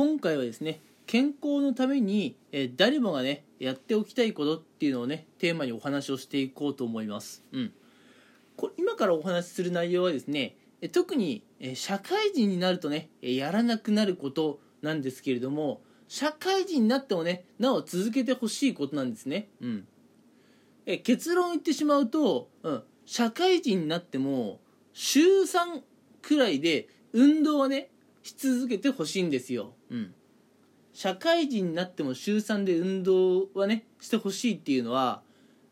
今回はですね健康のために、え誰もがねやっておきたいことっていうのをねテーマにお話をしていこうと思います、うん、こ今からお話しする内容はですねえ特にえ社会人になるとねえやらなくなることなんですけれども社会人になってもねなお続けてほしいことなんですね、うん、え結論言ってしまうと、うん、社会人になっても週3くらいで運動はねし続けてほしいんですよ、うん、社会人になっても週3で運動はねしてほしいっていうのは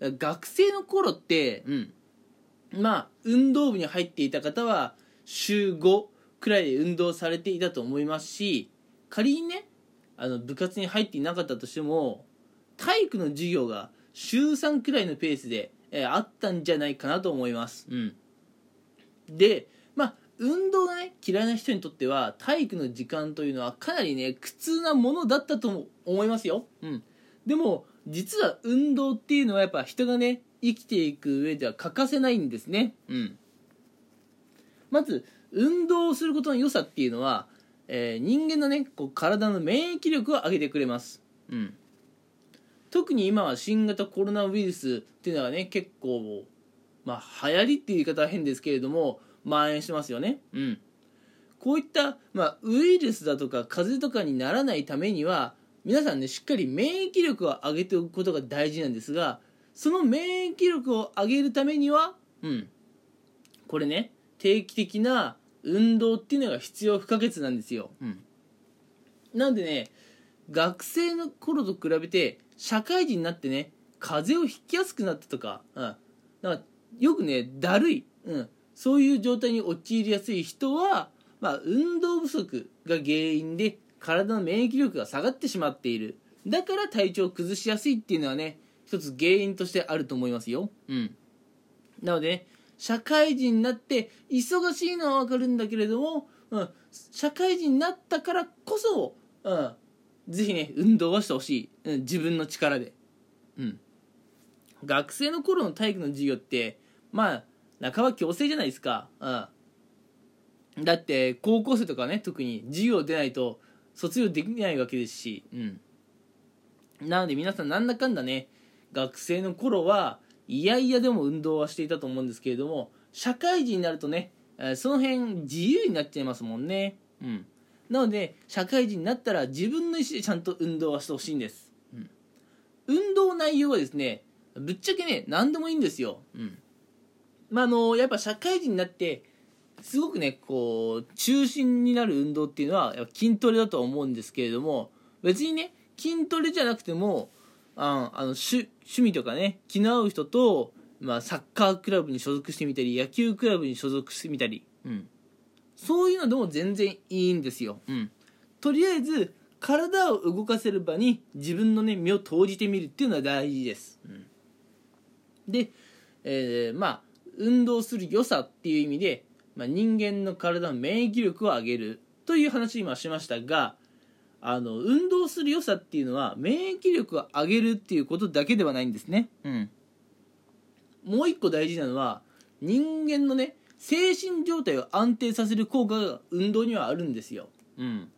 学生の頃って、うん、まあ運動部に入っていた方は週5くらいで運動されていたと思いますし仮にねあの部活に入っていなかったとしても体育の授業が週3くらいのペースで、えーあったんじゃないかなと思います、うん、でまあ運動がね嫌いな人にとっては体育の時間というのはかなりね苦痛なものだったとも思いますよ、うん、でも実は運動っていうのはやっぱ人がね生きていく上では欠かせないんですね、うん、まず運動をすることの良さっていうのは、えー人間のねこう体の免疫力を上げてくれます、うん、特に今は新型コロナウイルスっていうのがね結構まあ流行りっていう言い方は変ですけれども蔓延してますよね。うん。こういった、まあ、ウイルスだとか風邪とかにならないためには皆さんねしっかり免疫力を上げておくことが大事なんですがその免疫力を上げるためにはうん。これね定期的な運動っていうのが必要不可欠なんですよ、うん、なんでね学生の頃と比べて社会人になってね風邪をひきやすくなったとか,、うん、だからよくねだるい、うん、そういう状態に陥りやすい人は、まあ、運動不足が原因で体の免疫力が下がってしまっている。だから体調を崩しやすいっていうのはね一つ原因としてあると思いますよ、うん、なので、ね、社会人になって忙しいのは分かるんだけれども、うん、社会人になったからこそ、うん、ぜひね運動はしてほしい、うん、自分の力で、うん、学生の頃の体育の授業ってまあ半ば強制じゃないですか、うん、だって高校生とかね特に授業出ないと卒業できないわけですし、うん、なので皆さんなんだかんだね学生の頃はいやいやでも運動はしていたと思うんですけれども社会人になるとねその辺自由になっちゃいますもんね。うん。なので社会人になったら自分の意思でちゃんと運動はしてほしいんです、うん、運動内容はですねぶっちゃけね何でもいいんですよ。うん。まああのやっぱ社会人になってすごくねこう中心になる運動っていうのはやっぱ筋トレだとは思うんですけれども別にね筋トレじゃなくてもああの趣趣味とかね気の合う人と、まあ、サッカークラブに所属してみたり野球クラブに所属してみたり、うん、そういうのでも全然いいんですよ、うん、とりあえず体を動かせる場に自分のね身を投じてみるっていうのは大事です、うん、で、えーまあ運動する良さっていう意味で、まあ、人間の体の免疫力を上げるという話を今しましたがあの運動する良さっていうのは免疫力を上げるっていうことだけではないんですね、うん、もう一個大事なのは人間のね精神状態を安定させる効果が運動にはあるんですよ、うん、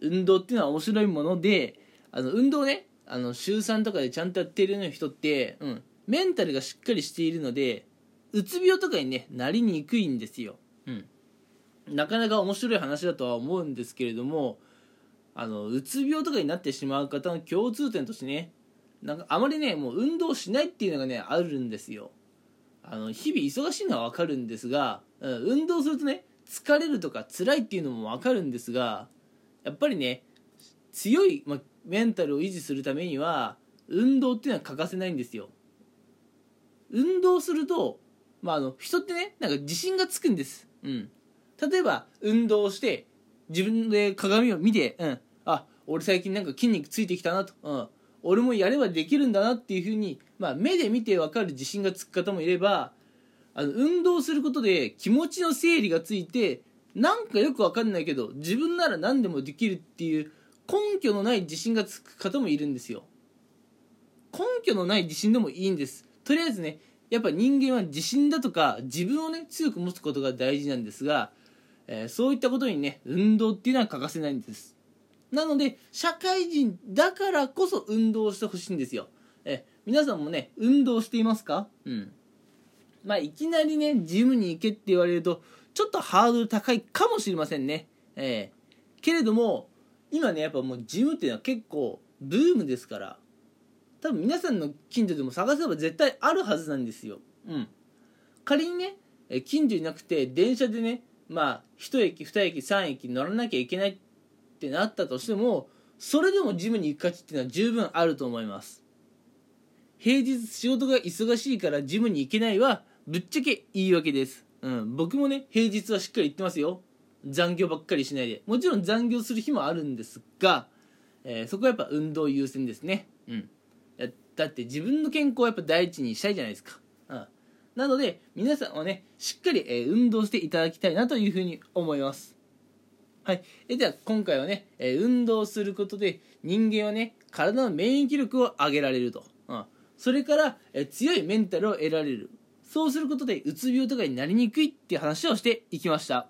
運動っていうのは面白いものであの運動ねあの週3とかでちゃんとやっているような人って、うん、メンタルがしっかりしているのでうつ病とかにねなりにくいんですよ、うん、なかなか面白い話だとは思うんですけれどもあのうつ病とかになってしまう方の共通点としてねなんかあまりねもう運動しないっていうのがねあるんですよ。あの日々忙しいのは分かるんですが、うん、運動するとね疲れるとか辛いっていうのも分かるんですがやっぱりね強い、ま、メンタルを維持するためには運動っていうのは欠かせないんですよ。運動すると、まあ、あの人ってねなんか自信がつくんです、うん、例えば運動して自分で鏡を見て、うん、あ俺最近なんか筋肉ついてきたなと、うん、俺もやればできるんだなっていうふうに、まあ、目で見て分かる自信がつく方もいればあの運動することで気持ちの整理がついてなんかよく分かんないけど自分なら何でもできるっていう根拠のない自信がつく方もいるんですよ。根拠のない自信でもいいんです。とりあえずねやっぱ人間は自信だとか自分をね強く持つことが大事なんですが、えーそういったことにね運動っていうのは欠かせないんです。なので社会人だからこそ運動してほしいんですよ。え皆さんもね運動していますか？うん。まあいきなりねジムに行けって言われるとちょっとハードル高いかもしれませんね。えー、けれども今ねやっぱもうジムっていうのは結構ブームですから多分皆さんの近所でも探せば絶対あるはずなんですよ。うん。仮にね近所になくて電車でねまあ1駅2駅3駅乗らなきゃいけないってなったとしてもそれでもジムに行く価値っていうのは十分あると思います。平日仕事が忙しいからジムに行けないはぶっちゃけ言い訳です、うん、僕もね平日はしっかり行ってますよ。残業ばっかりしないで。もちろん残業する日もあるんですが、えー、そこはやっぱ運動優先ですね。うんだって自分の健康をやっぱ第一にしたいじゃないですか、うん、なので皆さんはねしっかり、え、運動していただきたいなというふうに思います。はい、えでは今回はね、え、運動することで人間はね体の免疫力を上げられると、うん、それから、え強いメンタルを得られる。そうすることでうつ病とかになりにくいっていう話をしていきました。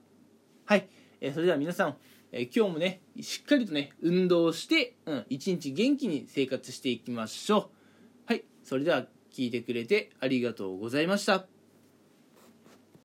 はい、えそれでは皆さん、え今日もねしっかりとね運動して、うん、一日元気に生活していきましょう。はいそれでは聞いてくれてありがとうございました。